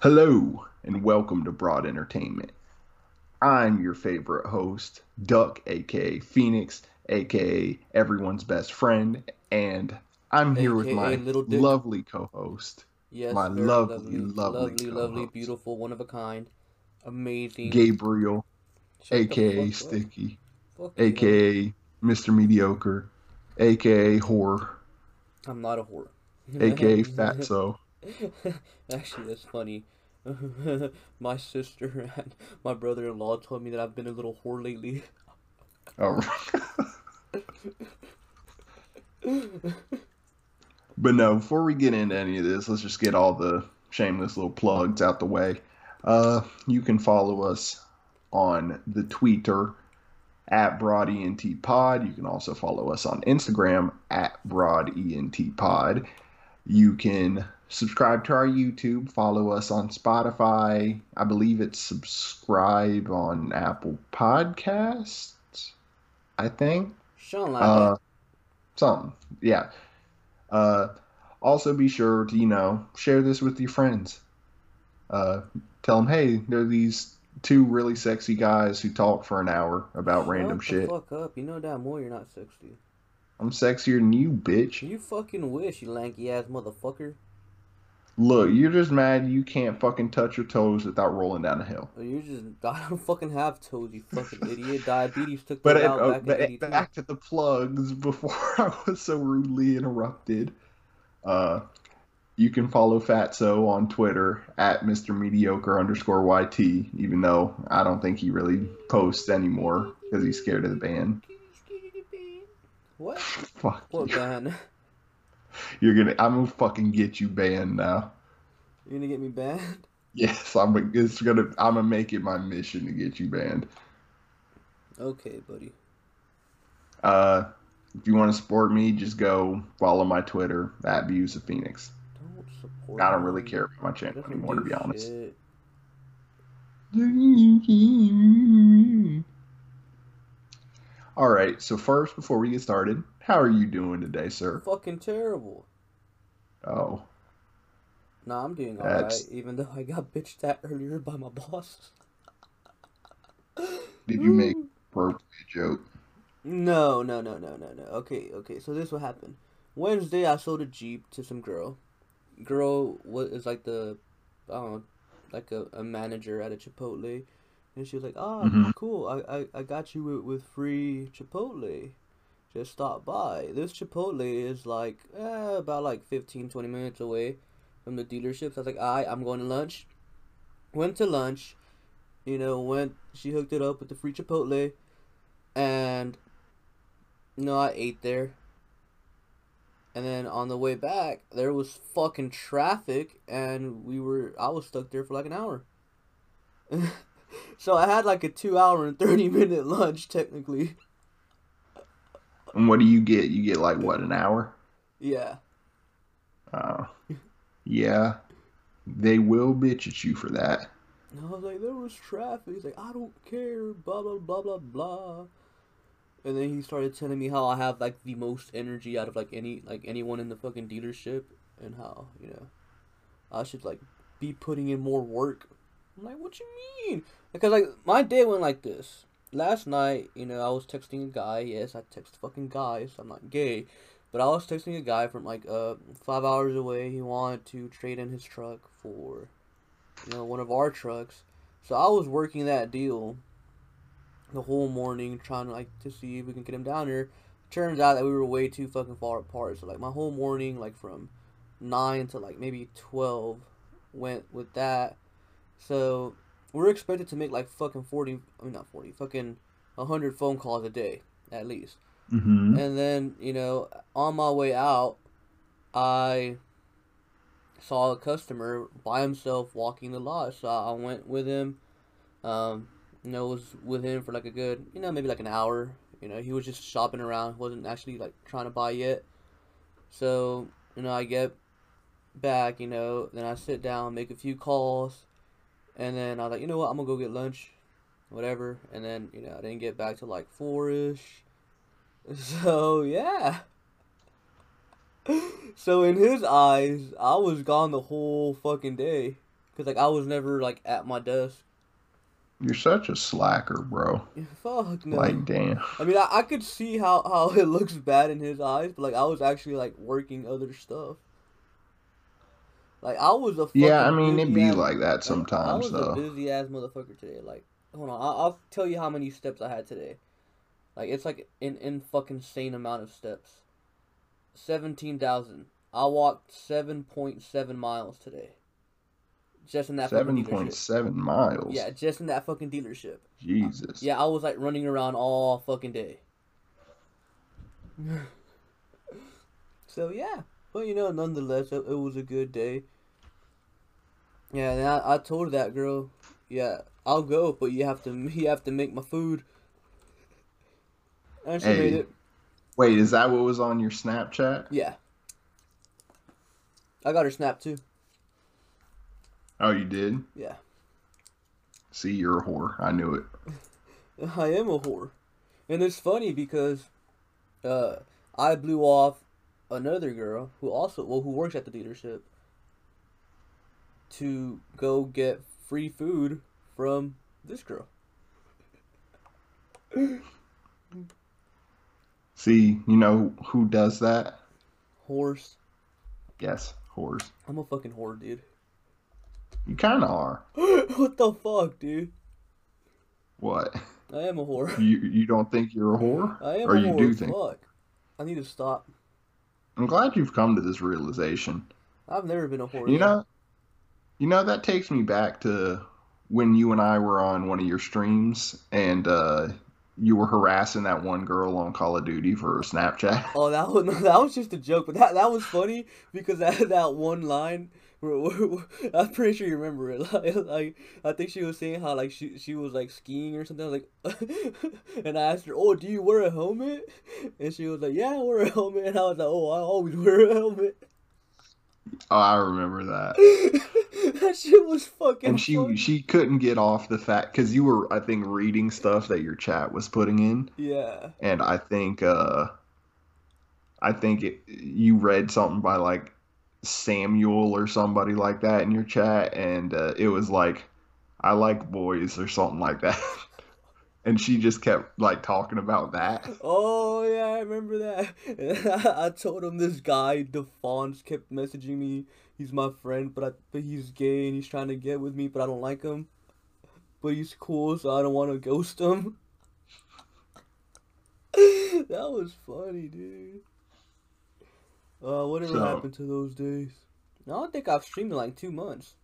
Hello, and welcome to Broad Entertainment. I'm your favorite host, Duck, aka Phoenix, aka everyone's best friend, and I'm here with my lovely co-host, Yes, My lovely, lovely lovely, lovely, beautiful, one of a kind, amazing. Gabriel, Shut aka up. Sticky, aka Mr. Mediocre, aka Whore, I'm not a whore. aka Fatso. Actually, that's funny. my sister and my brother-in-law told me that I've been a little whore lately. Oh. but no, before we get into any of this, let's just get all the shameless little plugs out the way. Uh, you can follow us on the Twitter at BroadENT Pod. You can also follow us on Instagram at BroadENT Pod. You can subscribe to our YouTube, follow us on Spotify. I believe it's subscribe on Apple Podcasts. I think. Sean like Uh, that. something. Yeah. Uh, also be sure to, you know, share this with your friends. Uh, tell them, hey, there are these two really sexy guys who talk for an hour about Shut random the shit. fuck up. You know damn well you're not sexy. I'm sexier than you, bitch. You fucking wish, you lanky ass motherfucker. Look, you're just mad you can't fucking touch your toes without rolling down a hill. You just I don't fucking have toes, you fucking idiot. Diabetes took But, uh, out uh, back but 82. back to the plugs before I was so rudely interrupted. Uh, you can follow Fatso on Twitter at Mr. Mediocre underscore YT, even though I don't think he really posts anymore because he's scared of the ban. What? Fuck What you. ban? You're gonna, I'm gonna fucking get you banned now. You're gonna get me banned? Yes, I'm. It's gonna. I'm gonna make it my mission to get you banned. Okay, buddy. Uh, if you want to support me, just go follow my Twitter at Views of Phoenix. Don't support I don't really care about my channel anymore, to be honest. shit. All right. So first, before we get started, how are you doing today, sir? Fucking terrible. Oh, Nah, I'm doing alright, even though I got bitched at earlier by my boss. did you make appropriate joke? No, no, no, no, no, no. Okay, okay. So this what happened. Wednesday, I sold a jeep to some girl. Girl was is like the, I don't know, like a, a manager at a Chipotle, and she was like, "Ah, Mhm. cool. I, I I got you with, with free Chipotle. Just stop by. This Chipotle is like eh, about like 15, 20 minutes away from the dealerships. I was like, alright, I'm going to lunch. Went to lunch. You know, went. She hooked it up with the free Chipotle, and you know, I ate there. And then on the way back, there was fucking traffic, and we were I was stuck there for like an hour. so I had like a two hour and thirty minute lunch technically. And what do you get? You get like what an hour? Yeah. Uh, yeah. They will bitch at you for that. And I was like, there was traffic. He's like, I don't care, blah blah blah blah blah. And then he started telling me how I have like the most energy out of like any like anyone in the fucking dealership, and how you know I should like be putting in more work. I'm like, what you mean? Because like my day went like this. Last night, you know, I was texting a guy. Yes, I text fucking guys. I'm not gay, but I was texting a guy from like uh five hours away. He wanted to trade in his truck for you know, one of our trucks. So I was working that deal the whole morning, trying to like to see if we can get him down here. Turns out that we were way too fucking far apart. So like my whole morning, like from nine to like maybe twelve, went with that. So we're expected to make like fucking forty. I mean not forty, fucking hundred phone calls a day at least. Mm-hmm. And then, you know, on my way out, I saw a customer by himself walking the lot. So I went with him. Um, you know, was with him for like a good, you know, maybe like an hour. You know, he was just shopping around, wasn't actually like trying to buy yet. So, you know, I get back, you know, then I sit down, make a few calls, and then I was like, you know what, I'm gonna go get lunch, whatever. And then, you know, I didn't get back to like four ish. So yeah. So in his eyes, I was gone the whole fucking day, Cause like I was never like at my desk. You're such a slacker, bro. Fuck no. Like, damn. I mean, I, I could see how how it looks bad in his eyes, but like I was actually like working other stuff. Like I was a fucking Yeah, I mean, it'd be like that like, I sometimes, was though. a busy ass motherfucker today. Like, hold on, I'll, I'll tell you how many steps I had today. Like, it's like an in fucking insane amount of steps. Seventeen thousand. I walked seven point seven miles today. Just in that 7.7 miles. Yeah, just in that fucking dealership. Jesus. Yeah, I was like running around all fucking day. so yeah, but you know, nonetheless, it, it was a good day. Yeah, and I, I told that girl, yeah, I'll go, but you have to you have to make my food. And she Hey. made it. Wait, is that what was on your Snapchat? Yeah. I got her snap too. Oh, you did? Yeah. See, you're a whore. I knew it. I am a whore. And it's funny because uh, I blew off another girl who also, well, who works at the dealership to go get free food from this girl. See, you know who does that? Horse. Yes, whores. I'm a fucking whore, dude. You kind of are. what the fuck, dude? What? I am a whore. You you don't think you're a whore? I am or a you whore. do think? Fuck. I need to stop. I'm glad you've come to this realization. I've never been a whore. You know, you know that takes me back to when you and I were on one of your streams and uh, you were harassing that one girl on Call of Duty for Snapchat. Oh, that was that was just a joke, but that that was funny because that that one line. I'm pretty sure you remember it. Like, like I think she was saying how like she she was like skiing or something. I was like, and I asked her, "Oh, do you wear a helmet?" And she was like, "Yeah, I wear a helmet." And I was like, "Oh, I always wear a helmet." Oh, I remember that. that shit was fucking. And she funny. she couldn't get off the fact because you were I think reading stuff that your chat was putting in, Yeah. and I think uh, I think it, you read something by like Samuel or somebody like that in your chat, and uh, it was like I like boys or something like that. And she just kept like talking about that. Oh yeah, I remember that. I told him this guy, Defonz, kept messaging me. He's my friend, but I, but he's gay and he's trying to get with me, but I don't like him. But he's cool, so I don't want to ghost him. that was funny, dude. Uh, whatever So- happened to those days? I don't think I've streamed in like two months.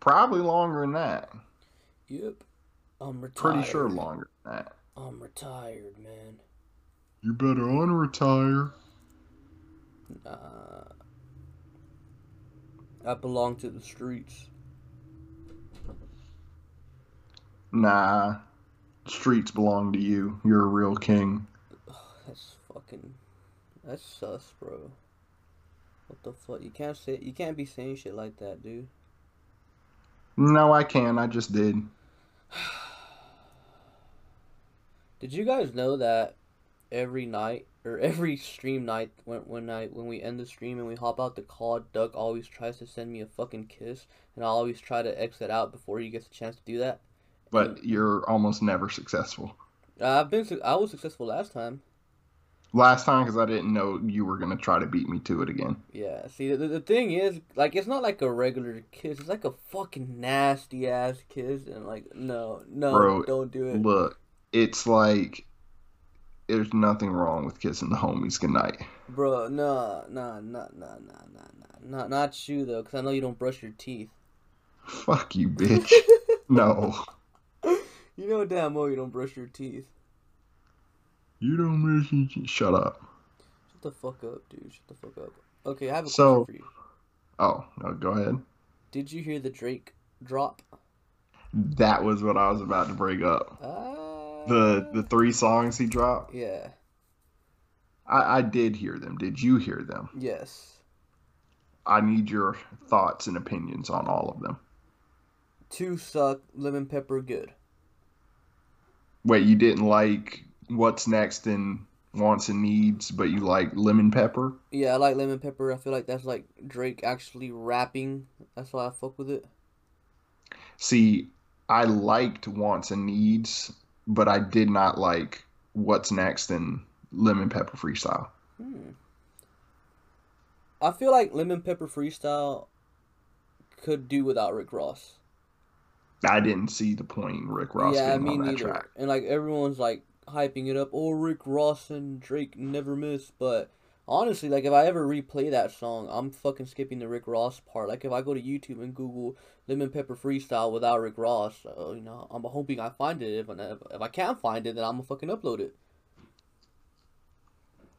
Probably longer than that. Yep. I'm retired. Pretty sure longer than that. I'm retired, man. You better unretire. Nah. I belong to the streets. Nah. Streets belong to you. You're a real king. That's fucking. That's sus, bro. What the fuck? You can't say. You can't be saying shit like that, dude. No, I can. I just did. Did you guys know that every night or every stream night when when I when we end the stream and we hop out the call, Duck always tries to send me a fucking kiss, and I always try to exit out before he gets a chance to do that. But you're almost never successful. I've been I was successful last time. Last time, because I didn't know you were going to try to beat me to it again. Yeah, see, the, the thing is, like, it's not like a regular kiss. It's like a fucking nasty ass kiss, and like, no, no, Bro, don't do it. Look, it's like there's nothing wrong with kissing the homies goodnight. Bro, no, no, no, no, no, no, no, not not you though, because I know you don't brush your teeth. Fuck you, bitch. no. You know damn well you don't brush your teeth. You don't miss it. Shut up. Shut the fuck up, dude. Shut the fuck up. Okay, I have a So- question for you. Oh, no, go ahead. Did you hear the Drake drop? That was what I was about to bring up. Uh, The the three songs he dropped. Yeah. I, I did hear them. Did you hear them? Yes. I need your thoughts and opinions on all of them. Two suck. Lemon pepper good. Wait, you didn't like what's next in wants and needs, but you like lemon pepper? Yeah, I like lemon pepper. I feel like that's like Drake actually rapping. That's why I fuck with it. See, I liked Wants and Needs, but I did not like What's Next and Lemon Pepper Freestyle. Hmm. I feel like Lemon Pepper Freestyle could do without Rick Ross. I didn't see the point in Rick Ross yeah, on that neither. track. And like everyone's like hyping it up. Oh, Rick Ross and Drake never miss. But honestly, like if I ever replay that song, I'm fucking skipping the Rick Ross part. Like if I go to YouTube and Google Lemon Pepper Freestyle without Rick Ross, uh, you know, I'm hoping I find it. If I, if I can't find it, then I'm gonna fucking upload it.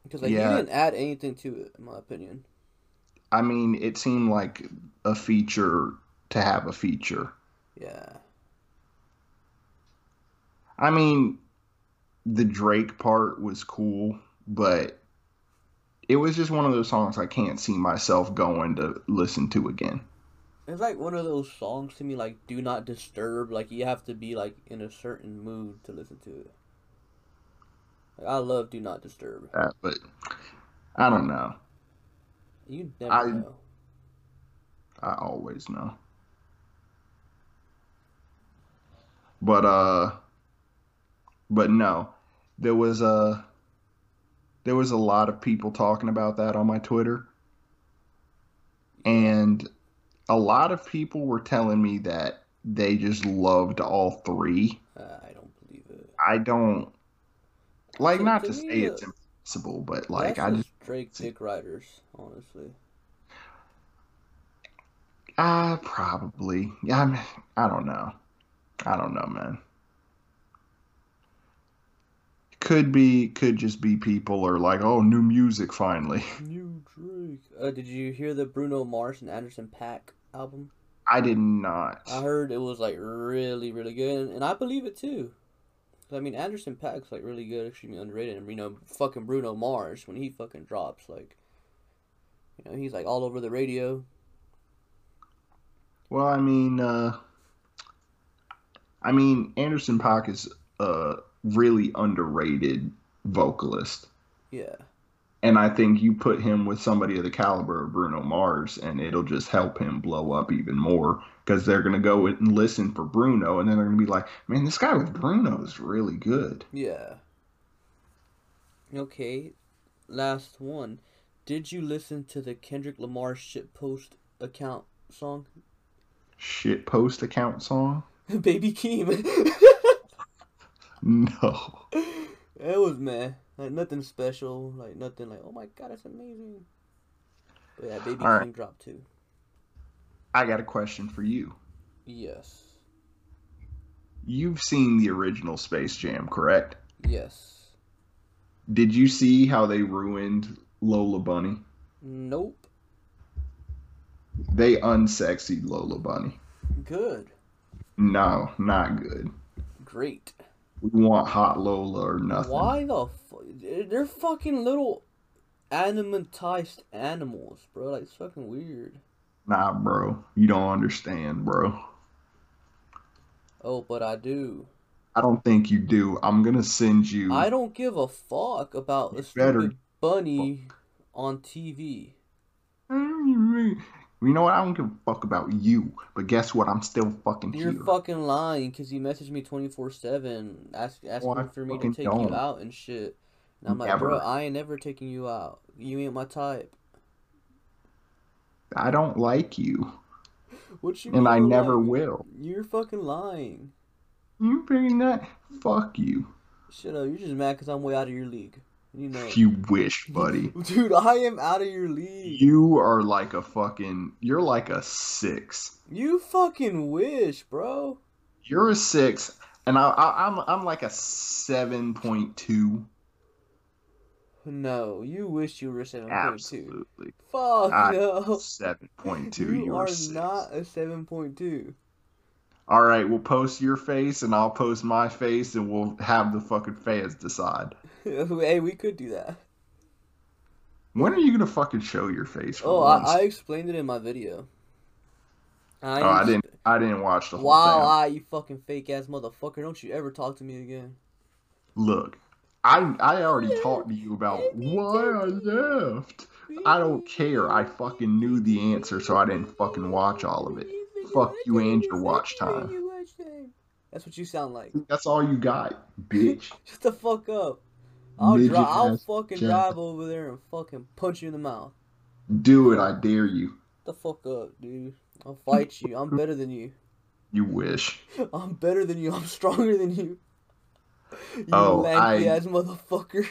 Because like Yeah. he didn't add anything to it, in my opinion. I mean, it seemed like a feature to have a feature. Yeah. I mean, the Drake part was cool, but it was just one of those songs I can't see myself going to listen to again. It's like one of those songs to me, like "Do Not Disturb." Like you have to be like in a certain mood to listen to it. Like, I love "Do Not Disturb." Uh, but I don't know. You never I- know. I always know. But uh but no. There was a there was a lot of people talking about that on my Twitter. And a lot of people were telling me that they just loved all three. Uh, I don't believe it. I don't like not to say it's impossible, but like That's I just just Drake dick riders, honestly. uh probably. Yeah, I mean, I don't know. I don't know, man. Could be, could just be people are like, oh, new music finally. New Drake. Uh, did you hear the Bruno Mars and Anderson Paak album? I did not. I heard it was like really, really good, and, and I believe it too. I mean, Anderson Paak's like really good, extremely underrated, and you know, fucking Bruno Mars when he fucking drops, like, you know, he's like all over the radio. Well, I mean, uh, I mean, Anderson Paak is a really underrated vocalist. Yeah, And I think you put him with somebody of the caliber of Bruno Mars, and it'll just help him blow up even more because they're going to go and listen for Bruno, and then they're going to be like, man, this guy with Bruno is really good. yeah. Okay, last one. Did you listen to the Kendrick Lamar shitpost account song? Shit post account song? Baby Keem. No. it was man, like nothing special, like nothing like oh my god, it's amazing. But yeah, Baby All right. Dropped too. I got a question for you. Yes, You've seen the original Space Jam, correct? yes. Did you see how they ruined Lola Bunny? Nope. They unsexied Lola Bunny. Good. No, not good. Great. We want hot Lola or nothing. Why the fu- They're fucking little animatized animals, bro. Like it's fucking weird. Nah, bro. You don't understand, bro. Oh, but I do. I don't think you do. I'm gonna send you. I don't give a fuck about a You better- stupid bunny on TV. You know what? I don't give a fuck about you. But guess what? I'm still fucking You're here. fucking lying because you message me 24 7 ask, asking Well, for me to take don't. you out and shit. And I'm like, bro, I ain't never taking you out. You ain't my type. I don't like you, What you and I never like will. You're fucking lying. You're being that? Fuck you. Shut up. You're just mad because I'm way out of your league. You know. You wish, buddy. Dude, I am out of your league. You are like a fucking. You're like a six. You fucking wish, bro. You're a six, and I, I I'm I'm like a seven point two. No, you wish you were 7.2. Absolutely, Fuck I- no. seven point two. You You're are six. not a 7.2. All right, we'll post your face, and I'll post my face, and we'll have the fucking fans decide. hey, we could do that. When are you gonna fucking show your face? For Oh. I, I explained it in my video. I, oh, I didn't. I didn't watch the whole Wow, thing. ah, you fucking fake ass motherfucker! Don't you ever talk to me again? Look, I I already talked to you about why I left. I don't care. I fucking knew the answer, so I didn't fucking watch all of it. fuck you and your watch time. That's what you sound like. That's all you got, bitch. Shut the fuck up. I'll, dri- Midget I'll fucking jack. drive over there and fucking punch you in the mouth. Do it, I dare you. The fuck up, dude. I'll fight you. I'm better than you. You wish. I'm better than you. I'm stronger than you. You Oh, lanky I- ass motherfucker.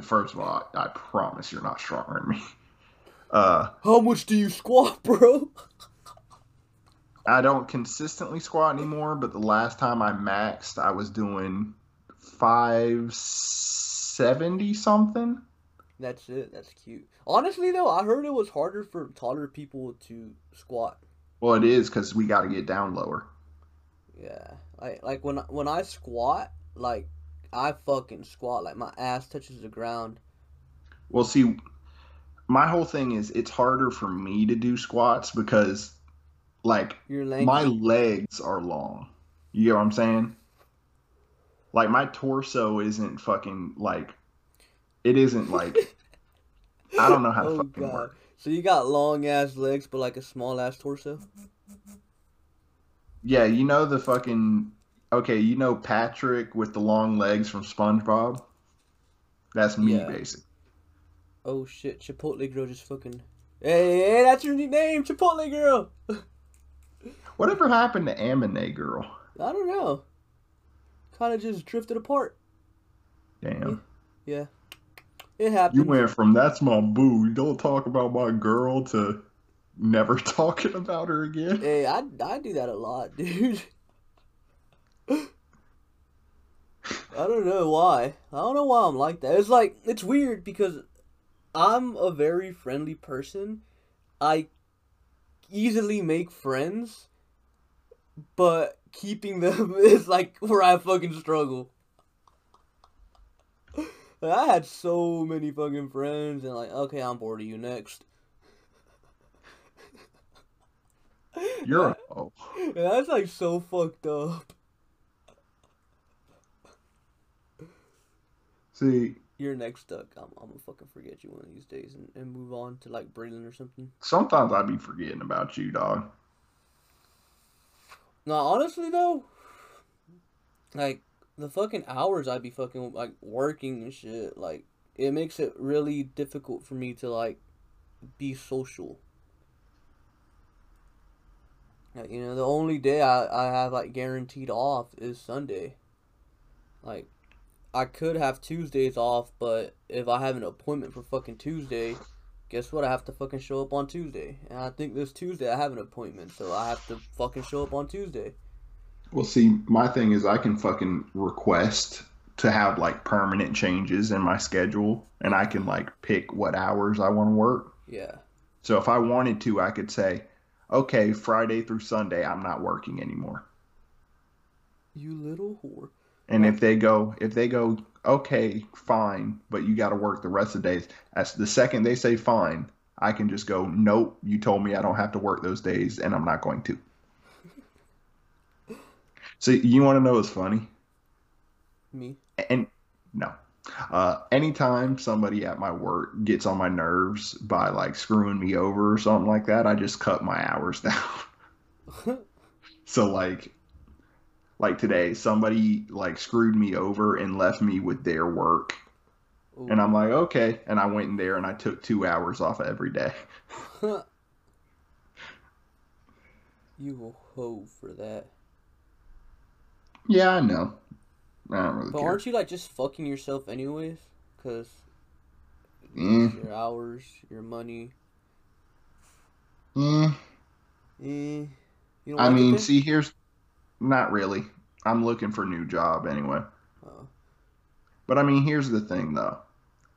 First of all, I promise you're not stronger than me. Uh, How much do you squat, bro? I don't consistently squat anymore, but the last time I maxed, I was doing five seventy something. That's it. That's cute. Honestly, though, I heard it was harder for taller people to squat. Well, it is because we got to get down lower. Yeah, like like when when I squat, like I fucking squat like my ass touches the ground. Well, see, my whole thing is it's harder for me to do squats because, like, my legs are long. You get what I'm saying? Like my torso isn't fucking like it isn't like I don't know how to oh fucking god. work. So you got long ass legs, but like a small ass torso. Yeah, you know the fucking okay, you know Patrick with the long legs from SpongeBob? That's me Yeah. basically. Oh shit! Chipotle girl just fucking. Hey, hey, that's her name, Chipotle girl. Whatever happened to Amine girl? I don't know. Kind of just drifted apart. Damn. Yeah, it happened. You went from that's my boo, don't talk about my girl to never talking about her again. Hey, I I do that a lot, dude. I don't know why. I don't know why I'm like that. It's like it's weird because I'm a very friendly person. I easily make friends, but keeping them is like where I fucking struggle. I had so many fucking friends and like, okay, I'm bored of you next. You're a oh. Yeah, that's like so fucked up. See, You're next duck. I'm, I'm gonna fucking forget you one of these days and, and move on to like Braylon or something. sometimes I'd be forgetting about you, dog. No, honestly though, like the fucking hours I'd be fucking like working and shit, like it makes it really difficult for me to like be social. Like, you know, the only day I, I have like guaranteed off is Sunday. Like, I could have Tuesdays off, but if I have an appointment for fucking Tuesday, guess what? I have to fucking show up on Tuesday. And I think this Tuesday I have an appointment, so I have to fucking show up on Tuesday. Well, see, my thing is I can fucking request to have like permanent changes in my schedule, and I can like pick what hours I want to work. Yeah. So if I wanted to, I could say, okay, Friday through Sunday, I'm not working anymore. You little whore. And if they go, if they go, okay, fine, but you got to work the rest of the days. As the second they say fine, I can just go, nope, you told me I don't have to work those days, and I'm not going to. So you want to know what's funny? Me. And no, uh, anytime somebody at my work gets on my nerves by like screwing me over or something like that, I just cut my hours down. So like like today, somebody like screwed me over and left me with their work. Ooh. And I'm like, okay. And I went in there and I took two hours off every day. you will hoe for that. Yeah, I know. I don't really But care. aren't you like just fucking yourself anyways? Cause Mm. your hours, your money. Mm, Eh. You I mean, see, here's not really. I'm looking for a new job anyway. Oh. But I mean, here's the thing though.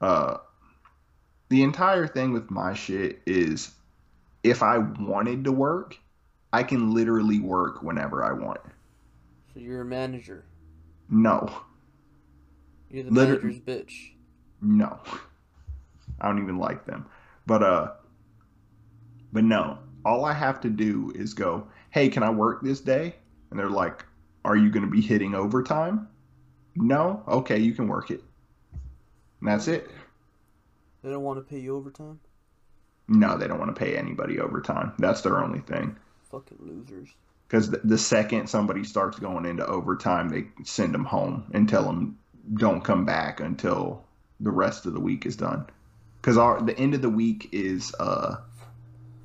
Uh, the entire thing with my shit is if I wanted to work, I can literally work whenever I want. So you're a manager. No, You're the Liter- manager's bitch. no. I don't even like them. But uh but no. All I have to do is go, "Hey, can I work this day?" And they're like, "Are you going to be hitting overtime?" No. Okay, you can work it. And that's it. They don't want to pay you overtime. No, they don't want to pay anybody overtime. That's their only thing. Fucking losers. Because the, the second somebody starts going into overtime, they send them home and tell them don't come back until the rest of the week is done. Because our the end of the week is uh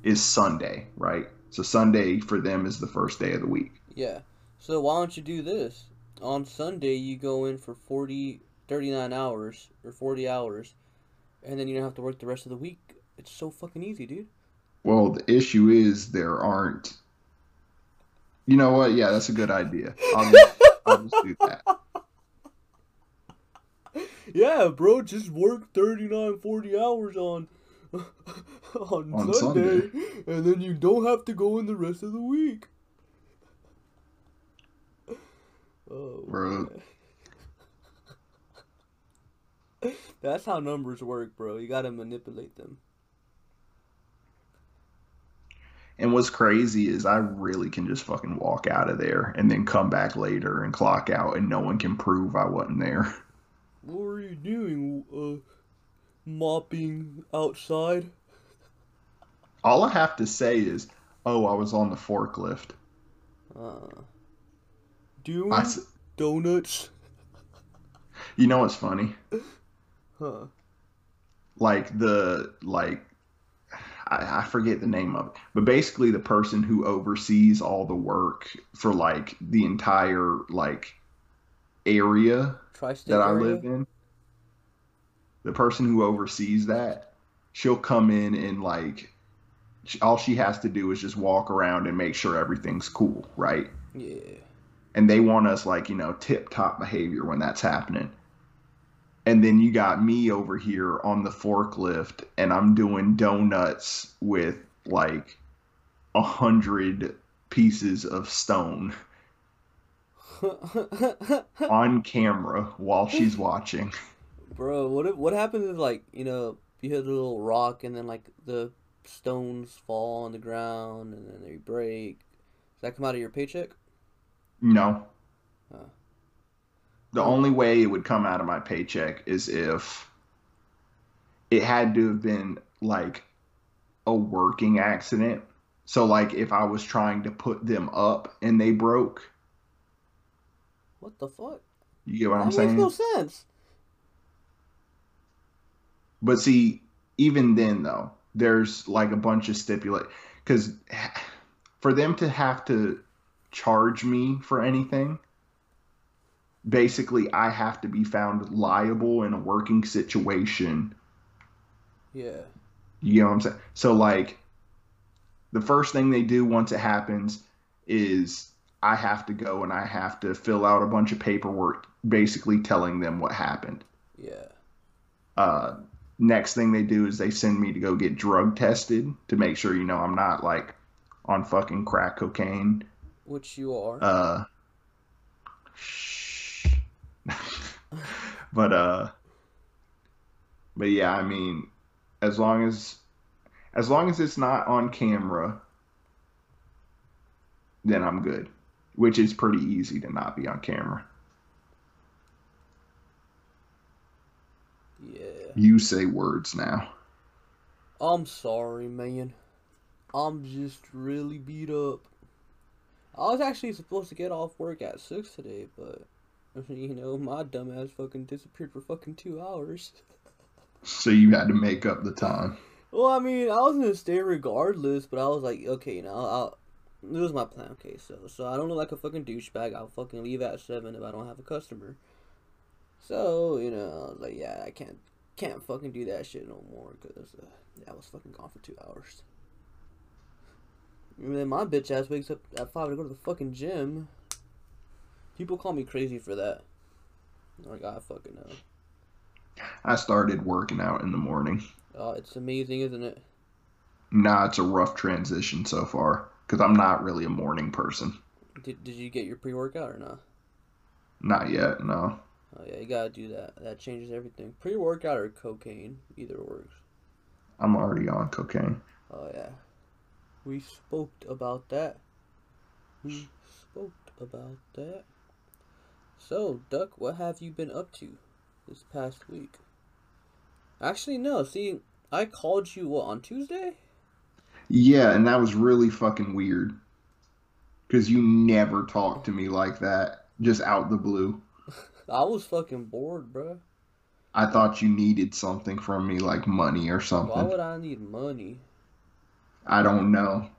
is Sunday, right? So Sunday for them is the first day of the week. Yeah. So why don't you do this? On Sunday, you go in for 40, 39 hours or 40 hours, and then you don't have to work the rest of the week. It's so fucking easy, dude. Well, the issue is there aren't. You know what? Yeah, that's a good idea. I'll just, I'll just do that. Yeah, bro, just work 39, 40 hours on on, On Sunday, and then you don't have to go in the rest of the week. Oh, Bro. That's how numbers work, bro. You gotta manipulate them. And what's crazy is I really can just fucking walk out of there and then come back later and clock out, and no one can prove I wasn't there. What were you doing? Uh, mopping outside? All I have to say is, "Oh, I was on the forklift." Uh, doing I donuts? you know what's funny? Huh. Like the like, I, I forget the name of it, but basically the person who oversees all the work for like the entire like area Tri-state that I area? live in, the person who oversees that, she'll come in and like, all she has to do is just walk around and make sure everything's cool, right? Yeah. And they want us like, you know, tip top behavior when that's happening. And then you got me over here on the forklift and I'm doing donuts with like a hundred pieces of stone on camera while she's watching. Bro, what if, what happens is like you know you hit a little rock and then like the stones fall on the ground and then they break. Does that come out of your paycheck? No. Huh. The only way it would come out of my paycheck is if it had to have been like a working accident. So like if I was trying to put them up and they broke, What the fuck? you get what that I'm makes saying? no sense. But see, even then though, there's like a bunch of stipulate because for them to have to charge me for anything, basically I have to be found liable in a working situation. Yeah. You know what I'm saying? So like, the first thing they do once it happens is I have to go and I have to fill out a bunch of paperwork, basically telling them what happened. Yeah. uh, next thing they do is they send me to go get drug tested to make sure you know I'm not like on fucking crack cocaine. Which you are. Uh, shh. but uh, but yeah, I mean, as long as as long as it's not on camera, then I'm good. Which is pretty easy to not be on camera. yeah. You say words now. I'm sorry, man. I'm just really beat up. I was actually supposed to get off work at six today, but you know my dumbass fucking disappeared for fucking two hours. So you had to make up the time. Well, I mean, I was gonna stay regardless, but I was like, okay, you know, I'll. This was my plan. Okay, so so I don't look like a fucking douchebag. I'll fucking leave at seven if I don't have a customer. So you know, I was like, yeah, I can't can't fucking do that shit no more because uh, yeah, I was fucking gone for two hours. And then my bitch ass wakes up at five to go to the fucking gym. People call me crazy for that. Like I fucking know. I started working out in the morning. Oh, it's amazing, isn't it? Nah, it's a rough transition so far because I'm not really a morning person. Did Did you get your pre workout or not? Not yet, no. Oh yeah, you gotta do that. That changes everything. Pre workout or cocaine, either works. I'm already on cocaine. Oh yeah, we spoke about that. We hmm. spoke about that. So, Duck, what have you been up to this past week? Actually, no. See, I called you what on Tuesday? Yeah, and that was really fucking weird because you never talk to me like that, just out the blue. I was fucking bored, bro. I thought you needed something from me, like money or something. Why would I need money? I don't know.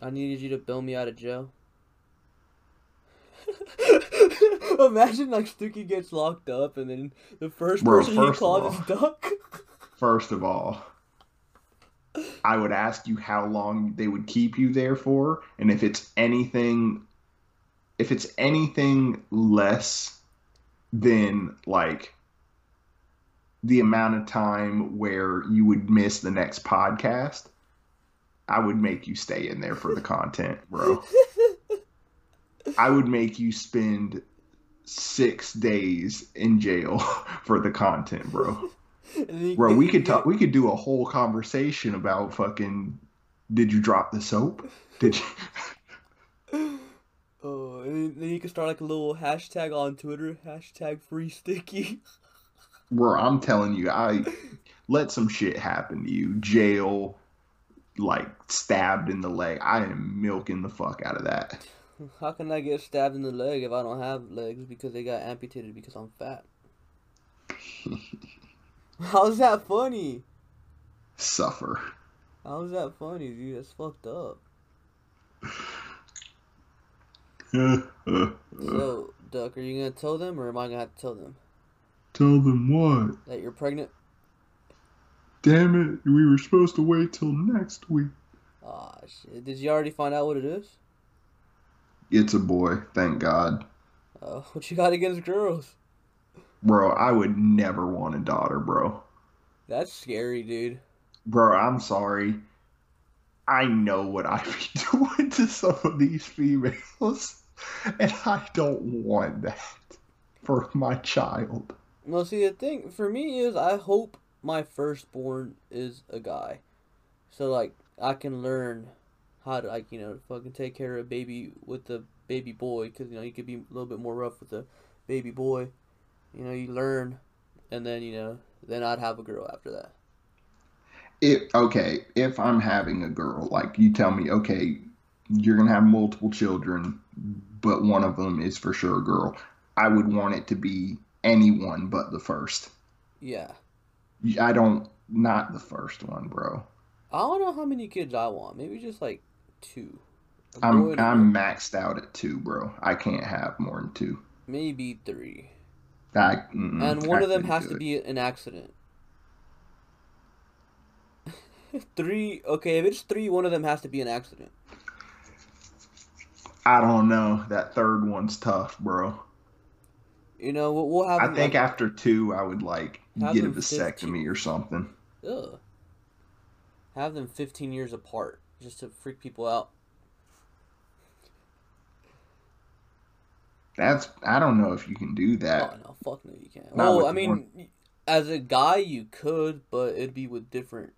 I needed you to bail me out of jail. Imagine like Stookie gets locked up and then the first Bro, person he first of calls is Duck. First of all, I would ask you how long they would keep you there for, and if it's anything, if it's anything less than like the amount of time where you would miss the next podcast, I would make you stay in there for the content, bro. I would make you spend six days in jail for the content, bro. And then you- Bro, we could talk. We could do a whole conversation about fucking. Did you drop the soap? Did you? Oh, and then- then you can start like a little hashtag on Twitter, hashtag free sticky. Bro, I'm telling you, I let some shit happen to you. Jail, like stabbed in the leg. I am milking the fuck out of that. How can I get stabbed in the leg if I don't have legs because they got amputated because I'm fat? How's that funny? Suffer. How's that funny, dude? That's fucked up. So, Duck, are you gonna tell them or am I gonna have to tell them Tell them what? that you're pregnant? Damn it! We were supposed to wait till next week. Ah, shit. Did you already find out what it is? It's a boy. Thank God. Uh, what you got against girls? Bro, I would never want a daughter, bro. That's scary, dude. Bro, I'm sorry. I know what I be doing to some of these females, and I don't want that for my child. Well, see, the thing for me is I hope my firstborn is a guy. So, like, I can learn how to, like, you know, fucking take care of a baby with the baby boy. Because, you know, you could be a little bit more rough with the baby boy. You know, you learn. And then, you know, then I'd have a girl after that. If okay, if I'm having a girl, like you tell me, okay, you're gonna have multiple children, but one of them is for sure a girl. I would want it to be anyone but the first. Yeah. I don't, not the first one, bro. I don't know how many kids I want. Maybe just, like, two. I'm I'm maxed out at two, bro. I can't have more than two. Maybe three. I, mm-mm, And one I of them has to it. be an accident. three, okay, if it's three, one of them has to be an accident. I don't know. That third one's tough, bro. You know, we'll have. I think like, after two, I would like Have get a them 15. vasectomy or something. ugh. Have them 15 years apart just to freak people out. That's I don't know if you can do that. Oh, no, fuck no, you can't. Not Oh, I mean, as a guy, you could, but it'd be with different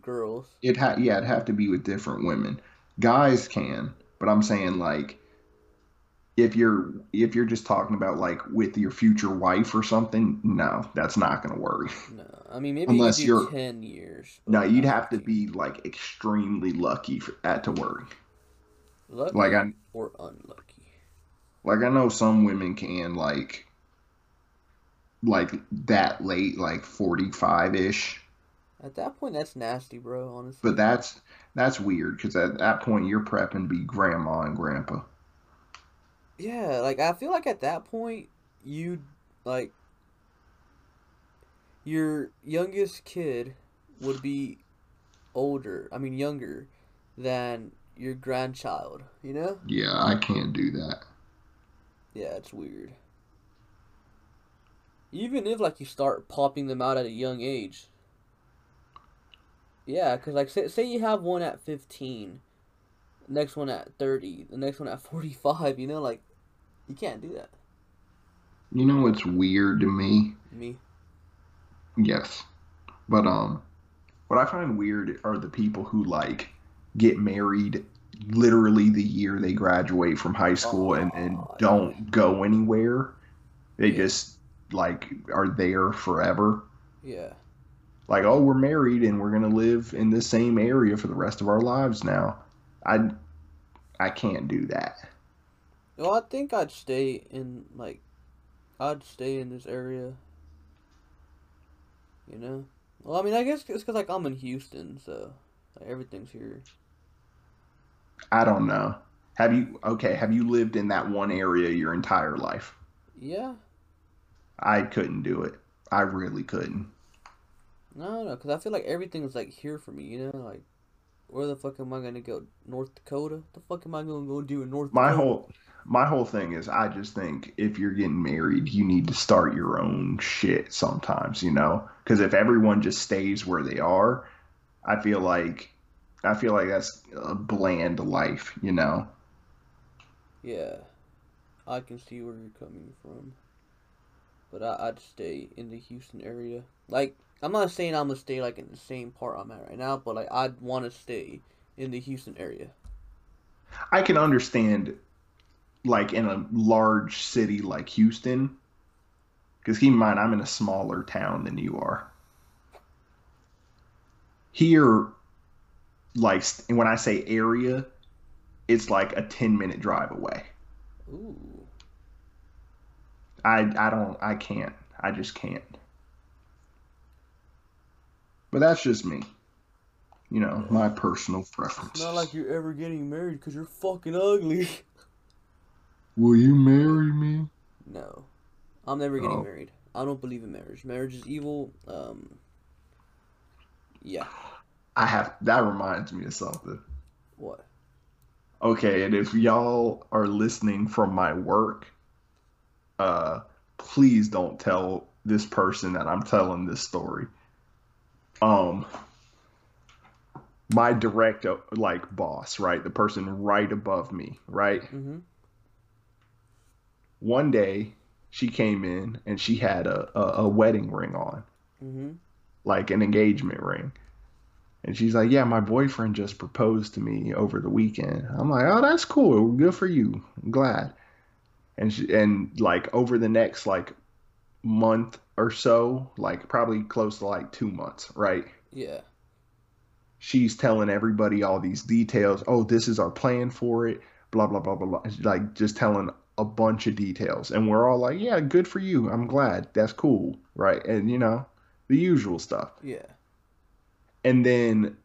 girls. It ha- yeah, it'd have to be with different women. Guys can, but I'm saying like if you're if you're just talking about like with your future wife or something, no, that's not gonna work. No, I mean, maybe Unless you you're 10 years. No, you'd have to be like extremely lucky for that to work. Lucky Like I or unlucky. like I know some women can like like that late, like forty five ish. At that point, that's nasty, bro, honestly. But that's that's weird because at that point you're prepping to be grandma and grandpa. Yeah, like I feel like at that point you like your youngest kid would be older, I mean younger than your grandchild, you know? Yeah, I can't do that. Yeah, it's weird. Even if like you start popping them out at a young age. Yeah, cuz like say, say you have one at 15, next one at 30, the next one at 45, you know like you can't do that. You know what's weird to me? Me. Yes. But um what I find weird are the people who like get married literally the year they graduate from high school and, and Oh, don't go anywhere. They Yeah. just like are there forever. Yeah. Like, oh, we're married and we're gonna live in the same area for the rest of our lives now. I I can't do that. Well, I think I'd stay in like, I'd stay in this area. You know. Well, I mean, I guess it's because like I'm in Houston, so like, everything's here. I don't know. Have you okay? Have you lived in that one area your entire life? Yeah. I couldn't do it. I really couldn't. No, no, because I feel like everything's like here for me. You know, like where the fuck am I gonna go? North Dakota? The fuck am I gonna go do in North? My Dakota? whole my whole thing is I just think if you're getting married, you need to start your own shit sometimes, you know? Cuz if everyone just stays where they are, I feel like I feel like that's a bland life, you know? Yeah, I can see where you're coming from, but I, I'd stay in the Houston area. Like, I'm not saying I'm gonna stay like in the same part I'm at right now, but like I'd want to stay in the Houston area. I can understand like in a large city like Houston cuz keep in mind I'm in a smaller town than you are. Here like when I say area, it's like a 10 minute drive away. Ooh, I I don't I can't. I just can't. But that's just me. You know, my personal preference. not like you're ever getting married because you're fucking ugly. Will you marry me? no, I'm never getting Oh. married. I don't believe in marriage. Marriage is evil. Um, yeah. I have that reminds me of something. What? Okay, and if y'all are listening from my work, uh please don't tell this person that I'm telling this story. Um my direct uh, like boss, right? The person right above me, right? Mm-hmm. One day she came in and she had a, a, a wedding ring on, Mm-hmm. like an engagement ring. And she's like, Yeah, my boyfriend just proposed to me over the weekend. I'm like, Oh, that's cool. Good for you. I'm glad. And she, and like over the next like month or so, like probably close to like two months, right? Yeah. She's telling everybody all these details. Oh, this is our plan for it. Blah blah blah blah blah. Like just telling a bunch of details, and we're all like, "Yeah, good for you. I'm glad. That's cool, right?" And you know, the usual stuff. Yeah. and then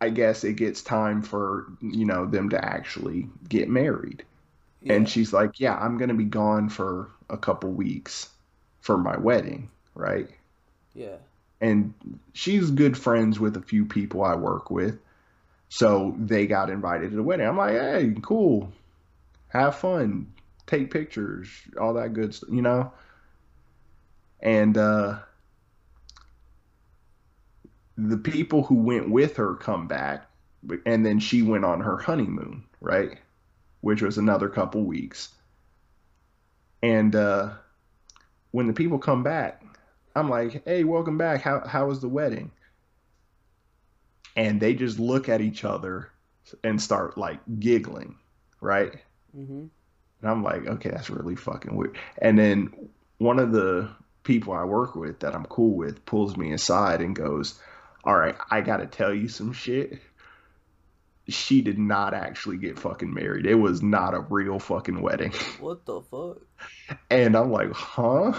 I guess it gets time for you know them to actually get married. Yeah. And she's like, "Yeah, I'm gonna be gone for a couple weeks for my wedding, right?" yeah. And she's good friends with a few people I work with, so they got invited to the wedding. I'm like, "Hey, cool, have fun, take pictures, all that good stuff, you know." And uh, the people who went with her come back, and then she went on her honeymoon, right? Which was another couple weeks. And uh, when the people come back, I'm like, "Hey, welcome back. How how was the wedding?" And they just look at each other and start like giggling, right? Mm-hmm. And I'm like, okay, that's really fucking weird. And then one of the people I work with that I'm cool with pulls me aside and goes, All right, I gotta tell you some shit. She did not actually get fucking married. It was not a real fucking wedding. What the fuck? And I'm like, huh?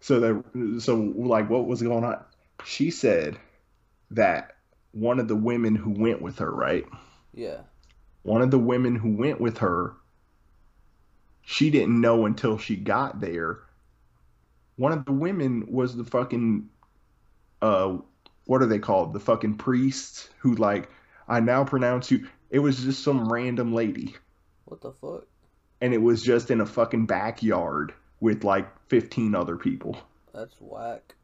So that so like what was going on? She said that one of the women who went with her, right? Yeah. one of the women who went with her, she didn't know until she got there. One of the women was the fucking, uh, what are they called? The fucking priests who like, I now pronounce you. It was just some random lady, What the fuck? and it was just in a fucking backyard with like 15 other people. That's whack.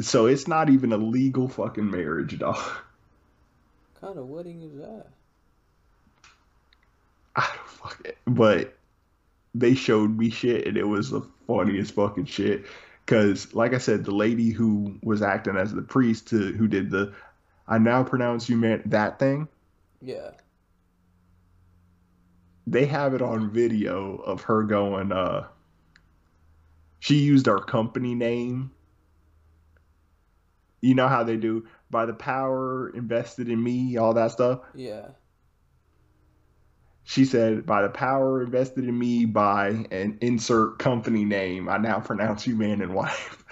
So it's not even a legal fucking marriage, dog. What kind of wedding is that? I don't fuck it. But they showed me shit, and it was the funniest fucking shit. Because, like I said, the lady who was acting as the priest to, who did the I now pronounce you man that thing, Yeah. they have it on video of her going, uh, she used our company name. You know how they do by the power invested in me, all that stuff. Yeah. She said, by the power invested in me by an insert company name, I now pronounce you man and wife.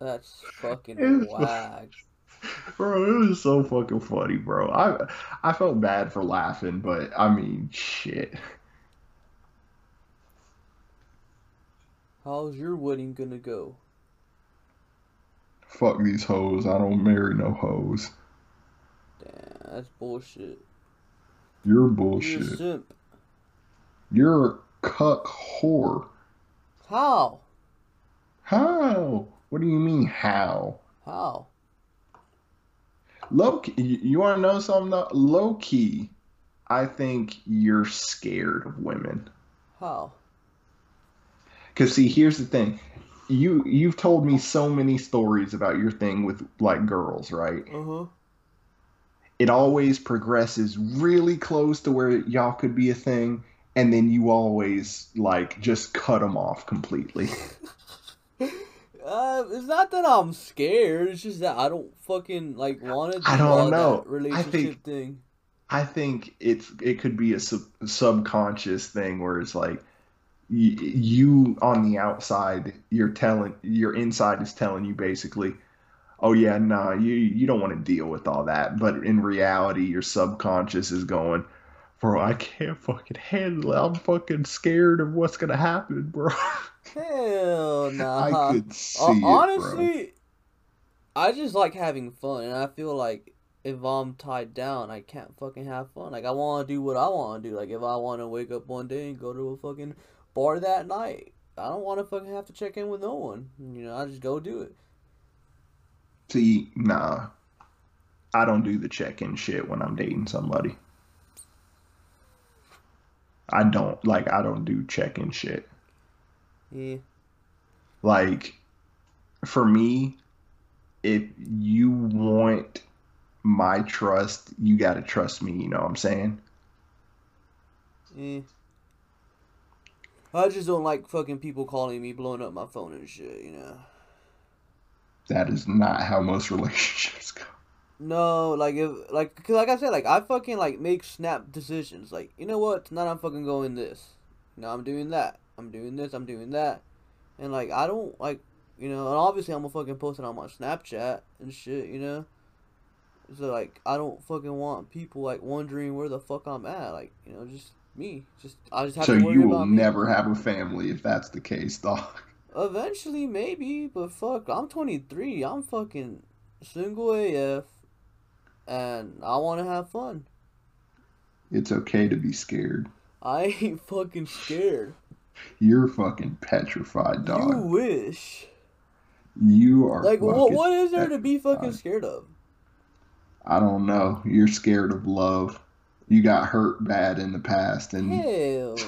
That's fucking whack. Bro, it was so fucking funny, bro. I I felt bad for laughing, but I mean, shit. How's your wedding gonna go? Fuck these hoes. I don't marry no hoes. Damn, that's bullshit. You're bullshit. You're a simp. You're a cuck whore. How? How? What do you mean, how? How? Low key, you, want to know something? though? Low key, I think you're scared of women. How? Cause see, here's the thing. You you've told me so many stories about your thing with like girls, right? Huh. It always progresses really close to where y'all could be a thing, and then you always like just cut them off completely. Uh, it's not that I'm scared. It's just that I don't fucking like want to. I don't know. That I think- thing. I think it's it could be a sub- subconscious thing where it's like y- you on the outside, you're telling your inside is telling you basically, oh yeah, nah, you you don't want to deal with all that, but in reality, your subconscious is going, bro, I can't fucking handle it. I'm fucking scared of what's gonna happen, bro. Hell nah. I could see Uh, it, bro. honestly, I just like having fun, and I feel like if I'm tied down, I can't fucking have fun. Like I want to do what I want to do. Like if I want to wake up one day and go to a fucking bar that night, I don't want to fucking have to check in with no one. You know, I just go do it. See, nah, I don't do the check-in shit when I'm dating somebody. I don't like. I don't do check-in shit. Yeah. Like, for me, if you want my trust, you gotta trust me. You know what I'm saying? Yeah. I just don't like fucking people calling me, blowing up my phone and shit, you know. That is not how most relationships go. No, like if like cause like I said, like I fucking like make snap decisions. Like you know what, tonight I'm fucking going this. Know I'm doing that. I'm doing this. I'm doing that. And like I don't like you know, and obviously I'm gonna fucking post it on my Snapchat and shit. You know. So like I don't fucking want people like wondering where the fuck I'm at. Like you know, just me. Just I just have So to worry you will about me. never have a family if that's the case, dog. Eventually, maybe, but fuck, I'm 23. I'm fucking single AF, and I want to have fun. It's okay to be scared. I ain't fucking scared. You're fucking petrified, dog. You wish. You are Like, what? What is there to be fucking scared of? I don't know. You're scared of love. You got hurt bad in the past, and Hell no.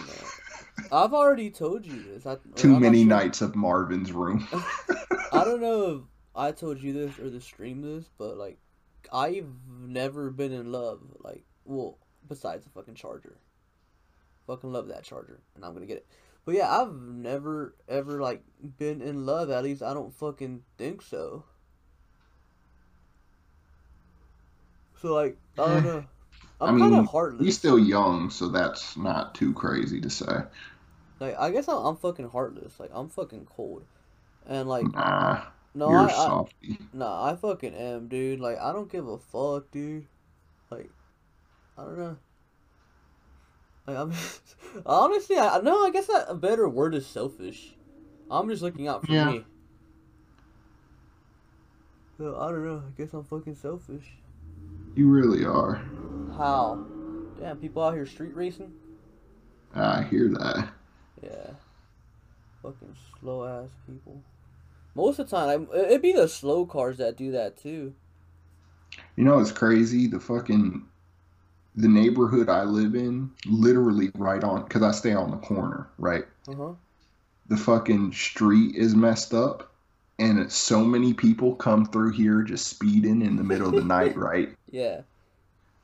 I've already told you this. I, too I'm many sure- nights of Marvin's room. I don't know if I told you this or the stream this, but like, I've never been in love. Like, well, besides the fucking charger. Fucking love that charger, and I'm gonna get it. But yeah, I've never ever like been in love. At least I don't fucking think so. So like, I don't know. I I'm kind mean, of heartless. He's still young, so that's not too crazy to say. Like, I guess I'm, I'm fucking heartless. Like, I'm fucking cold, and like, Nah, no, you're I, I softy. Nah, I fucking am, dude. Like, I don't give a fuck, dude. Like, I don't know. Like, I'm honestly, I no. I guess that a better word is selfish. I'm just looking out for Yeah. me. So I don't know. I guess I'm fucking selfish. You really are. How? Damn, people out here street racing. I hear that. Yeah. Fucking slow ass people. Most of the time, it'd be the slow cars that do that too. You know it's crazy? The fucking the neighborhood I live in, literally right on, because I stay on the corner, right? Uh huh. The fucking street is messed up, and it's so many people come through here just speeding in the middle of the night, right? Yeah.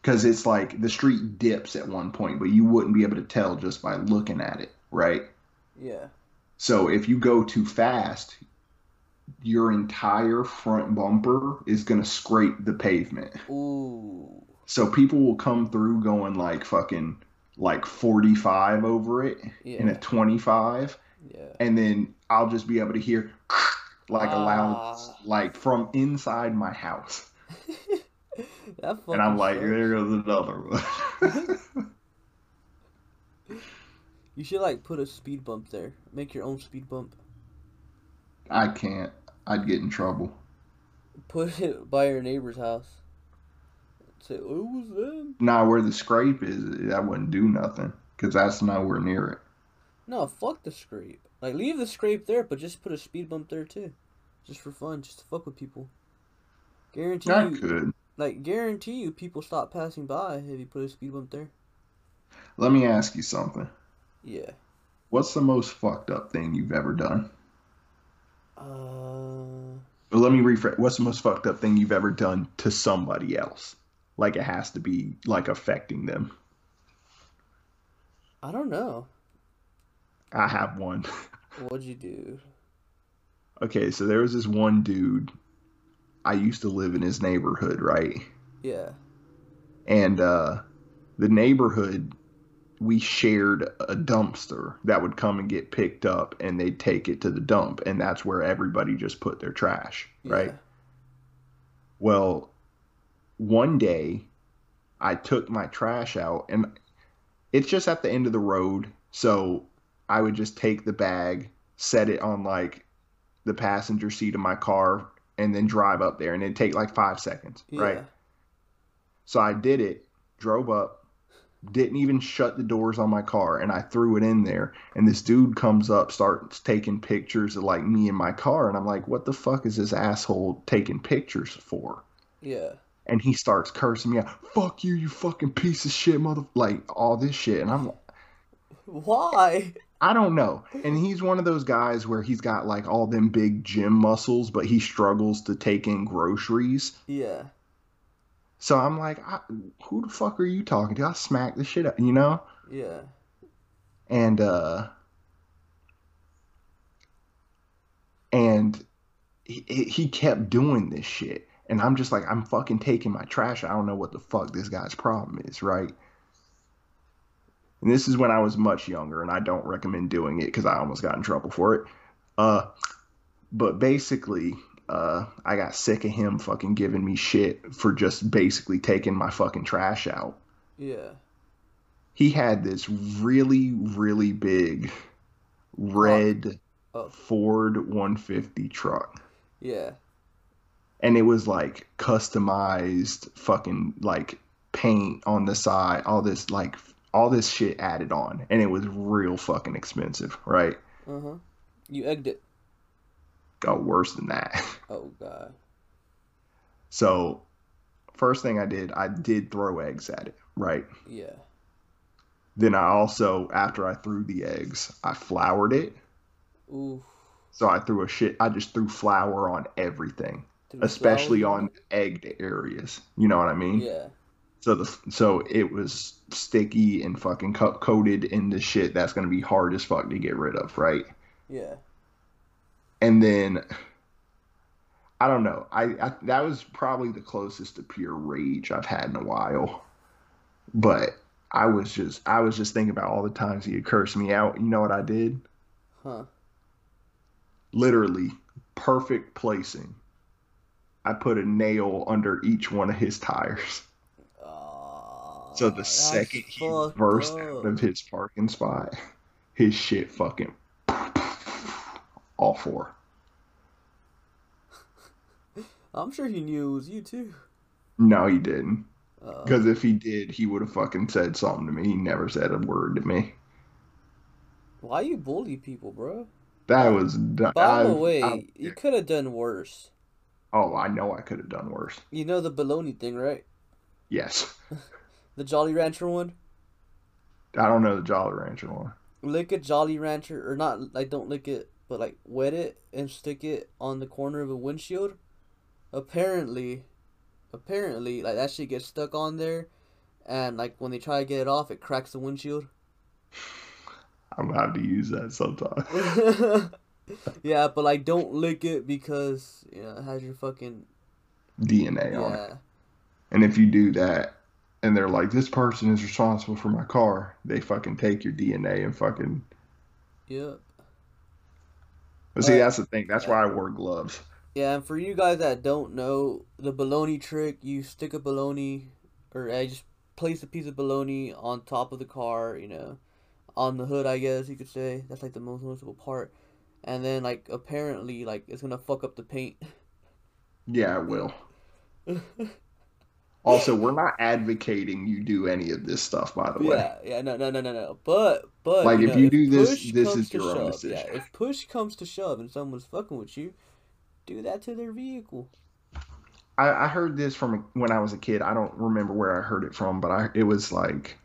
Because it's like the street dips at one point, but you wouldn't be able to tell just by looking at it, right? Yeah. So if you go too fast, your entire front bumper is going to scrape the pavement. Ooh. So people will come through going like fucking like 45 over it and a 25 Yeah. and then I'll just be able to hear like a loud Ah. like from inside my house. that And I'm like, sucks. there goes another one. You should like put a speed bump there. Make your own speed bump. I can't. I'd get in trouble. Put it by your neighbor's house. Say, oh, was them. Now where the scrape is, that wouldn't do nothing because that's nowhere near it. No, fuck the scrape. Like, leave the scrape there, but just put a speed bump there too, just for fun, just to fuck with people. Guarantee I you, could. like, guarantee you, people stop passing by if you put a speed bump there. Let me ask you something. Yeah. What's the most fucked up thing you've ever done? Uh, Or let me rephrase. What's the most fucked up thing you've ever done to somebody else? Like it has to be like affecting them. I don't know. I have one. What'd you do? Okay, so there was this one dude. I used to live in his neighborhood, right? Yeah. And uh, the neighborhood, we shared a dumpster that would come and get picked up, and they'd take it to the dump, and that's where everybody just put their trash, right? Yeah. Well, one day I took my trash out and it's just at the end of the road. So I would just take the bag, set it on like the passenger seat of my car, and then drive up there. And it'd take like five seconds, right? So I did it, drove up, didn't even shut the doors on my car, and I threw it in there. And this dude comes up, starts taking pictures of like me and my car, and I'm like, what the fuck is this asshole taking pictures for? Yeah. And he starts cursing me out, fuck you, you fucking piece of shit, mother, like all this shit. And I'm, like, Why? I don't know. And he's one of those guys where he's got like all them big gym muscles, but he struggles to take in groceries. Yeah. So I'm like, I, who the fuck are you talking to? I smack the shit out, you know? Yeah. and uh and he he kept doing this shit and i'm just like i'm fucking taking my trash i don't know what the fuck this guy's problem is right and this is when i was much younger and i don't recommend doing it because i almost got in trouble for it uh but basically uh i got sick of him fucking giving me shit for just basically taking my fucking trash out Yeah. he had this really really big red Oh. Ford 150 truck Yeah. And it was like customized fucking like paint on the side all this like all this shit added on and it was real fucking expensive right Uh huh. You egged it. got worse than that Oh god. so first thing i did i did throw eggs at it right Yeah. then i also after i threw the eggs i floured it Ooh. So I threw a shit. I just threw flour on everything, especially on egged areas. You know what I mean? Yeah. So the so it was sticky and fucking co- coated in the shit that's gonna be hard as fuck to get rid of, right? Yeah. And then I don't know. I, I that was probably the closest to pure rage I've had in a while. But I was just I was just thinking about all the times he had cursed me out. You know what I did? Huh. literally perfect placing. I put a nail under each one of his tires. So the second he burst out of his parking spot, his shit fucking all four. I'm sure he knew it was you too. No, he didn't. Uh, Because if he did, he would have fucking said something to me. He never said a word to me. why you bully people, bro? That was. By the I've- way, I've- you could have done worse. Oh, I know I could have done worse. You know the baloney thing, right? Yes. The Jolly Rancher one. I don't know the Jolly Rancher one. Lick a Jolly Rancher, or not? Like don't lick it, but like wet it and stick it on the corner of a windshield. Apparently, apparently, like that shit gets stuck on there, and like when they try to get it off, it cracks the windshield. I'm gonna have to use that sometime. yeah, but like don't lick it because you know it has your fucking DNA on it. And if you do that, and they're like, this person is responsible for my car, they fucking take your DNA and fucking. Yep. But see, Uh, that's the thing. That's why I wore gloves. Yeah, and for you guys that don't know, the baloney trick, you stick a baloney, or I just place a piece of baloney on top of the car, you know, on the hood, I guess you could say. That's like the most noticeable part. And then, like, apparently, like, it's gonna fuck up the paint. Yeah, it will. Also, we're not advocating you do any of this stuff, by the way. Yeah, yeah, no, no, no, no, no. But, but, Like, you if know, you do this, this is your own decision. Yeah, if push comes to shove and someone's fucking with you, do that to their vehicle. I, I heard this from when I was a kid. I don't remember where I heard it from, but I it was like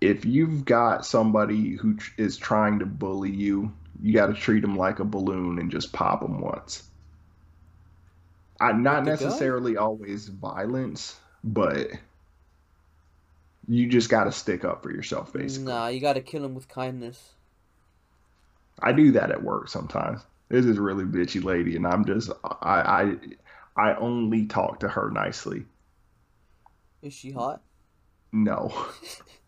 if you've got somebody who tr- is trying to bully you, you got to treat them like a balloon and just pop them once. I not With the gun? necessarily always violence, but you just got to stick up for yourself basically. Nah, you gotta kill him with kindness. I do that at work sometimes. This is a really bitchy lady, and I'm just I I I only talk to her nicely. Is she hot? No.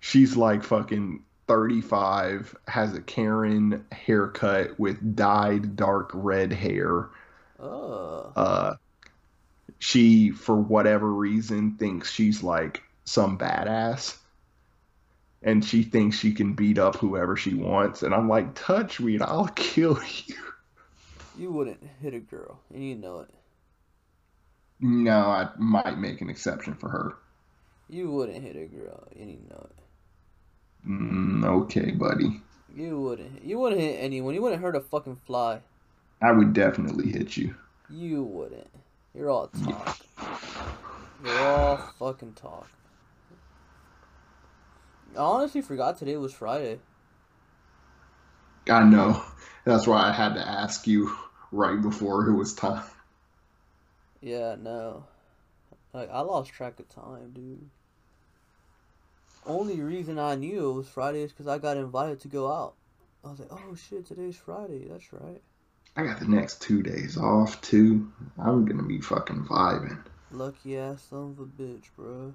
She's like fucking 35, has a Karen haircut with dyed dark red hair. Oh. Uh she for whatever reason thinks she's like some badass. And she thinks she can beat up whoever she wants. And I'm like, touch me and I'll kill you. You wouldn't hit a girl, and you know it. No, I might make an exception for her. You wouldn't hit a girl, and you know it. Mm, okay, buddy. You wouldn't. You wouldn't hit anyone. You wouldn't hurt a fucking fly. I would definitely hit you. You wouldn't. You're all talk. You're all fucking talk. I honestly forgot today was Friday. I know. That's why I had to ask you right before it was time. Yeah, no. Like I lost track of time, dude. Only reason I knew it was Friday is because I got invited to go out. I was like, oh shit, today's Friday. That's right. I got the next two days off too. I'm gonna be fucking vibing. Lucky ass son of a bitch, bro.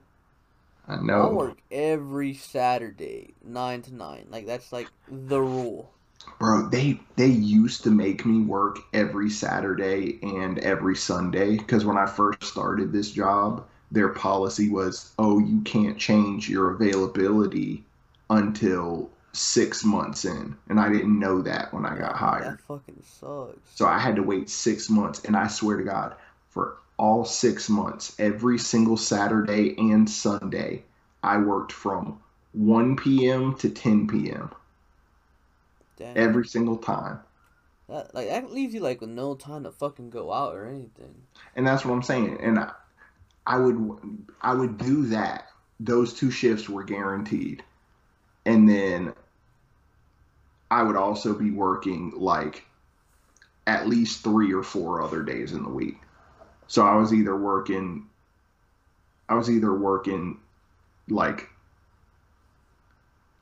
I know. I work every Saturday, nine to nine. Like that's like the rule. Bro, they they used to make me work every Saturday and every Sunday because when I first started this job, their policy was, "Oh, you can't change your availability until 6 months in." And I didn't know that when I got hired. That fucking sucks. So I had to wait 6 months and I swear to God, for all 6 months, every single Saturday and Sunday, I worked from 1 p.m. to 10 p.m. Damn. every single time. That like that leaves you like with no time to fucking go out or anything. and that's what I'm saying. And I, I would I would do that. Those two shifts were guaranteed, and then I would also be working like at least three or four other days in the week. So I was either working, I was either working like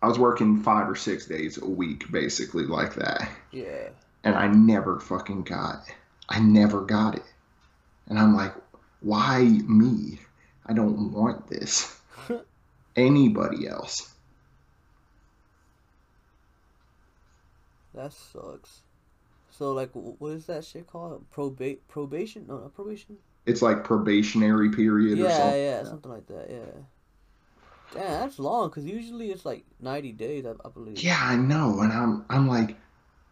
I was working five or six days a week, basically like that Yeah. and I never fucking got I never got it. And I'm like, why me? I don't want this. Anybody else. That sucks. So like, what is that shit called? Probate, probation? No, not probation. It's like probationary period or Yeah, something. yeah, yeah, something like that. Yeah. Damn, that's long. Cause usually it's like ninety days, I, I believe. Yeah, I know. And I'm I'm like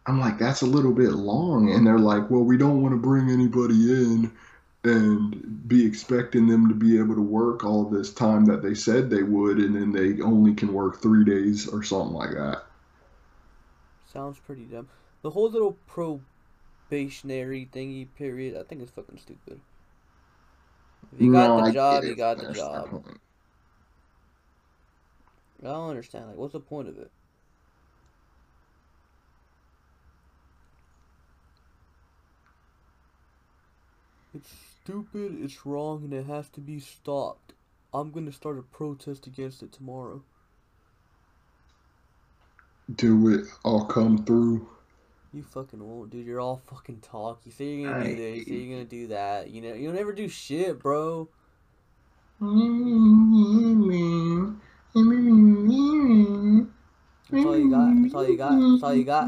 I'm like, that's a little bit long. And they're like, well, we don't want to bring anybody in and be expecting them to be able to work all this time that they said they would, and then they only can work three days or something like that. Sounds pretty dumb. The whole little probationary thingy period, I think it's fucking stupid. If you got No, the I job, you got the job. standpoint. I don't understand. Like, what's the point of it? It's stupid, it's wrong, and it has to be stopped. I'm gonna start a protest against it tomorrow. Do it. I'll come through. You fucking won't, dude. You're all fucking talk. You say you're gonna do this, you say you're gonna do that. You know, you'll never do shit, bro. That's all you got. That's all you got. That's all you got.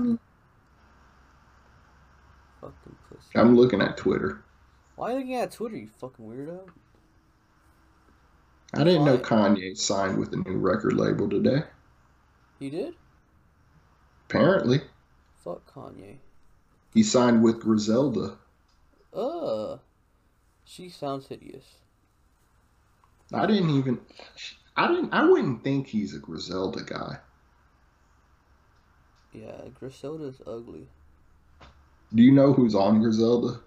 Fucking pussy. I'm looking at Twitter. Why are you looking at Twitter, you fucking weirdo? I didn't know Kanye signed with a new record label today. He did? Apparently, Fuck Kanye. he signed with Griselda. Uh, she sounds hideous. I didn't even. I didn't. I wouldn't think he's a Griselda guy. Yeah, Griselda's ugly. Do you know who's on Griselda?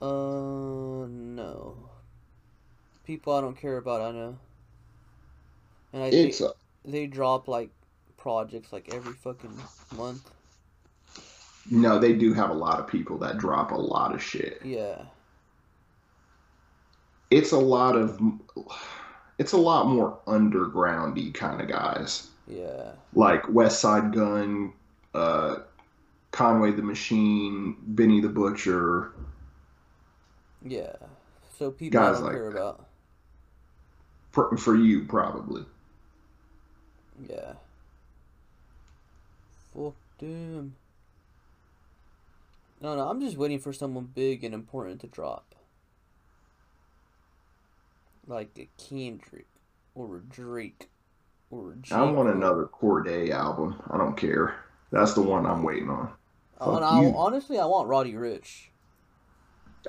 Uh, no. People I don't care about, I know. And I It's think a, they drop like projects like every fucking month. no. They do have a lot of people that drop a lot of shit. Yeah. It's a lot of. It's a lot more undergroundy kind of guys. Yeah. like Westside Gunn, uh, Conway the Machine, Benny the Butcher. Yeah. So people Guys don't like care that. about. For, for you, probably. Yeah. Fuck them. No, no, I'm just waiting for someone big and important to drop. Like a Kendrick or a Drake or a J. I want another Cordae album. I don't care. That's the one I'm waiting on. Oh, Fuck I- honestly, I want Roddy Ricch.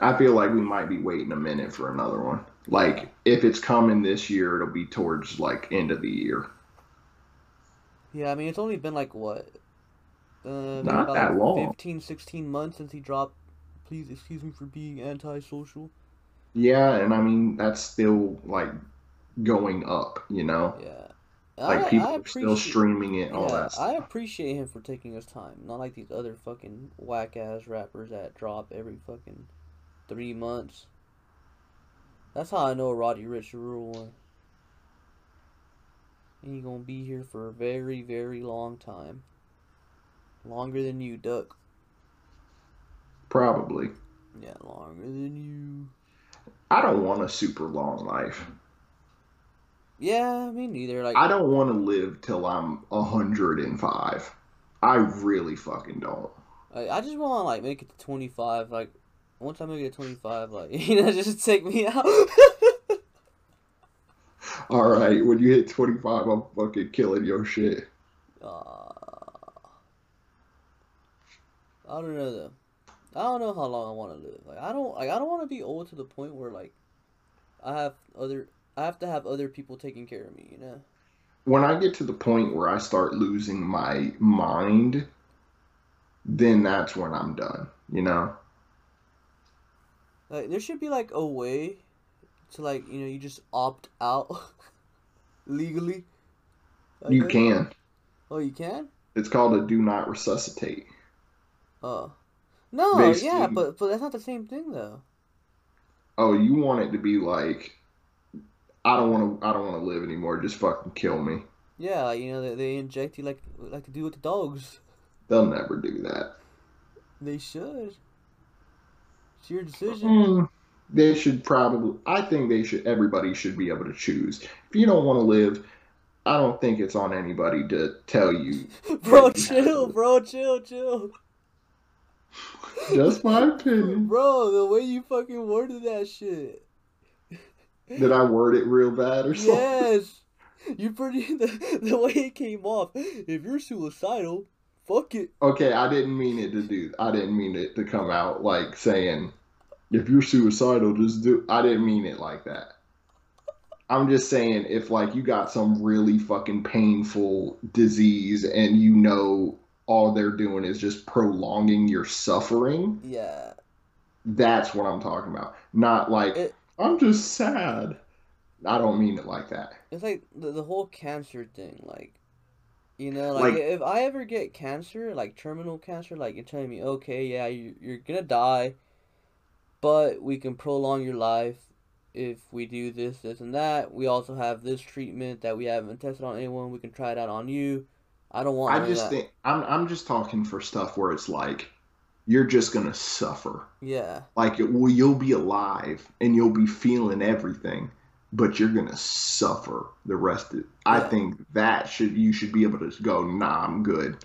I feel like we might be waiting a minute for another one. Like if it's coming this year, it'll be towards like end of the year. Yeah, I mean, it's only been like what? Uh, Not about that like long. 15, 16 months since he dropped. Please excuse me for being antisocial. Yeah, and I mean that's still like going up. You know, Yeah. like I, people I are still streaming it. All yeah, that. I appreciate him for taking his time. Not like these other fucking whack ass rappers that drop every fucking three months. That's how I know Roddy Ricch real one. And he gonna be here for a very, very long time. Longer than you, Duck. Probably. Yeah, longer than you. I don't want a super long life. Yeah, me neither. Like I don't want to live till I'm 105. I really fucking don't. I, I just want to like make it to 25. Like once I make it to 25, like you know, just take me out. All right, when you hit 25, I'm fucking killing your shit. Uh, I don't know though. I don't know how long I want to live. Like I don't like I don't want to be old to the point where like I have other I have to have other people taking care of me, you know. When I get to the point where I start losing my mind, then that's when I'm done, you know? Like there should be like a way to like, you know, you just opt out legally. I You can. Oh, you can? It's called a do not resuscitate. Oh. No, Basically- yeah, but but that's not the same thing though. Oh, you want it to be like, I don't want to. I don't want to live anymore. Just fucking kill me. Yeah, you know, they, they inject you like like they do with the dogs. They'll never do that. They should. It's your decision. Mm, they should probably. I think they should. Everybody should be able to choose. If you don't want to live, I don't think it's on anybody to tell you. bro, that you have to chill, bro, chill, chill. Just my opinion. Bro, the way you fucking worded that shit. Did I word it real bad or something? Yes. You pretty the, the way it came off. If you're suicidal, fuck it. Okay, I didn't mean it to do. I didn't mean it to come out like saying, "If you're suicidal, just do." I didn't mean it like that. I'm just saying if like you got some really fucking painful disease and you know all they're doing is just prolonging your suffering, Yeah. that's what I'm talking about. Not like It- I'm just sad. I don't mean it like that. It's like the, the whole cancer thing, like, you know, like, Like- if I ever get cancer, like terminal cancer, like you're telling me, okay, yeah, you, you're gonna die, but we can prolong your life if we do this, this, and that. We also have this treatment that we haven't tested on anyone. We can try it out on you. I don't want I just that. think I'm I'm just talking for stuff where it's like you're just gonna suffer. Yeah, Like it, well, you'll be alive and you'll be feeling everything, but you're gonna suffer the rest of. I Yeah. think that should you should be able to go. Nah, I'm good.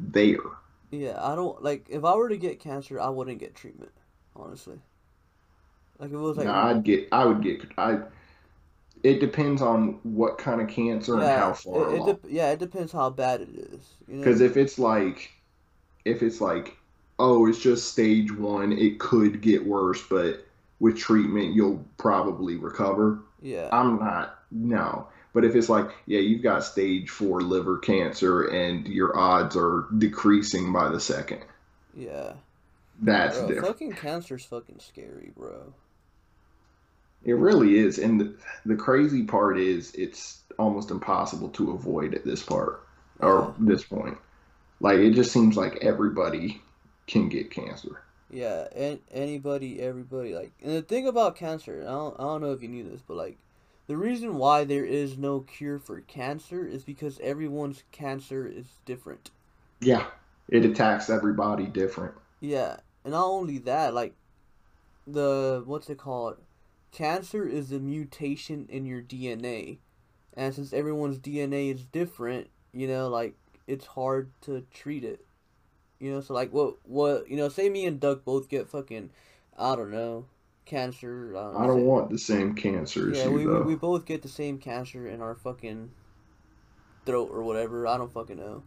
There. Yeah, I don't like if I were to get cancer, I wouldn't get treatment, honestly. Like if it was like nah, I'd get. I would get. I. It depends on what kind of cancer and yeah, how far it, it along. yeah, it depends how bad it is. You know? Because if it's like, if it's like, oh, it's just stage one, it could get worse, but with treatment, you'll probably recover. yeah, I'm not, no. But if it's like, yeah, you've got stage four liver cancer and your odds are decreasing by the second, yeah. that's Bro, different. fucking cancer's fucking scary, bro. It really is. And the, the crazy part is it's almost impossible to avoid at this part or this point. Like, it just seems like everybody can get cancer. Yeah, and anybody, everybody, like, and the thing about cancer, I don't, I don't know if you knew this, but like, the reason why there is no cure for cancer is because everyone's cancer is different. Yeah, it attacks everybody different. Yeah, and not only that, like, the, what's it called? Cancer is a mutation in your DNA. And since everyone's DNA is different, you know, like, it's hard to treat it. You know, so like, what, what, you know, say me and Doug both get fucking, I don't know, cancer. I don't, I don't want the same cancer as Yeah, we, though. we both get the same cancer in our fucking throat or whatever. I don't fucking know.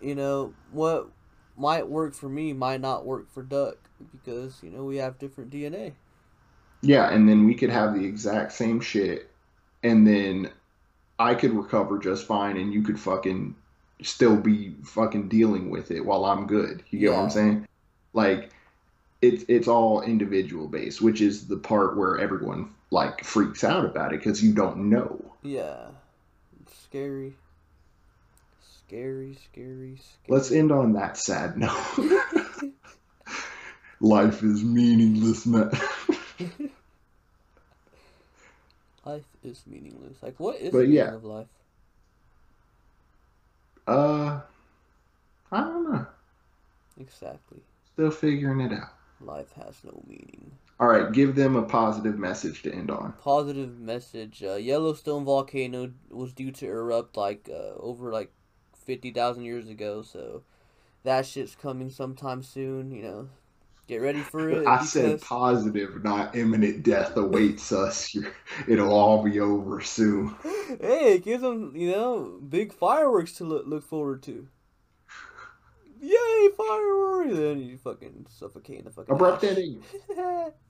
You know, what might work for me might not work for Duck because, you know, we have different DNA. Yeah, and then we could have the exact same shit, and then I could recover just fine, and you could fucking still be fucking dealing with it while I'm good. You get what I'm saying? Like, it's it's all individual based, which is the part where everyone like freaks out about it because you don't know. Yeah. It's scary. Scary, scary, scary. Let's end on that sad note. Life is meaningless, man. Life is meaningless. Like, what is But the meaning of life? Uh, I don't know. Exactly. Still figuring it out. Life has no meaning. All right, give them a positive message to end on. positive message. Uh, Yellowstone volcano was due to erupt like uh, over like fifty thousand years ago, so that shit's coming sometime soon. You know, get ready for it. I said positive, not imminent death awaits us. It'll all be over soon. hey, it gives them you know big fireworks to look look forward to. Yay, fireworks! Then you fucking suffocate in the fucking. Abrupt ending.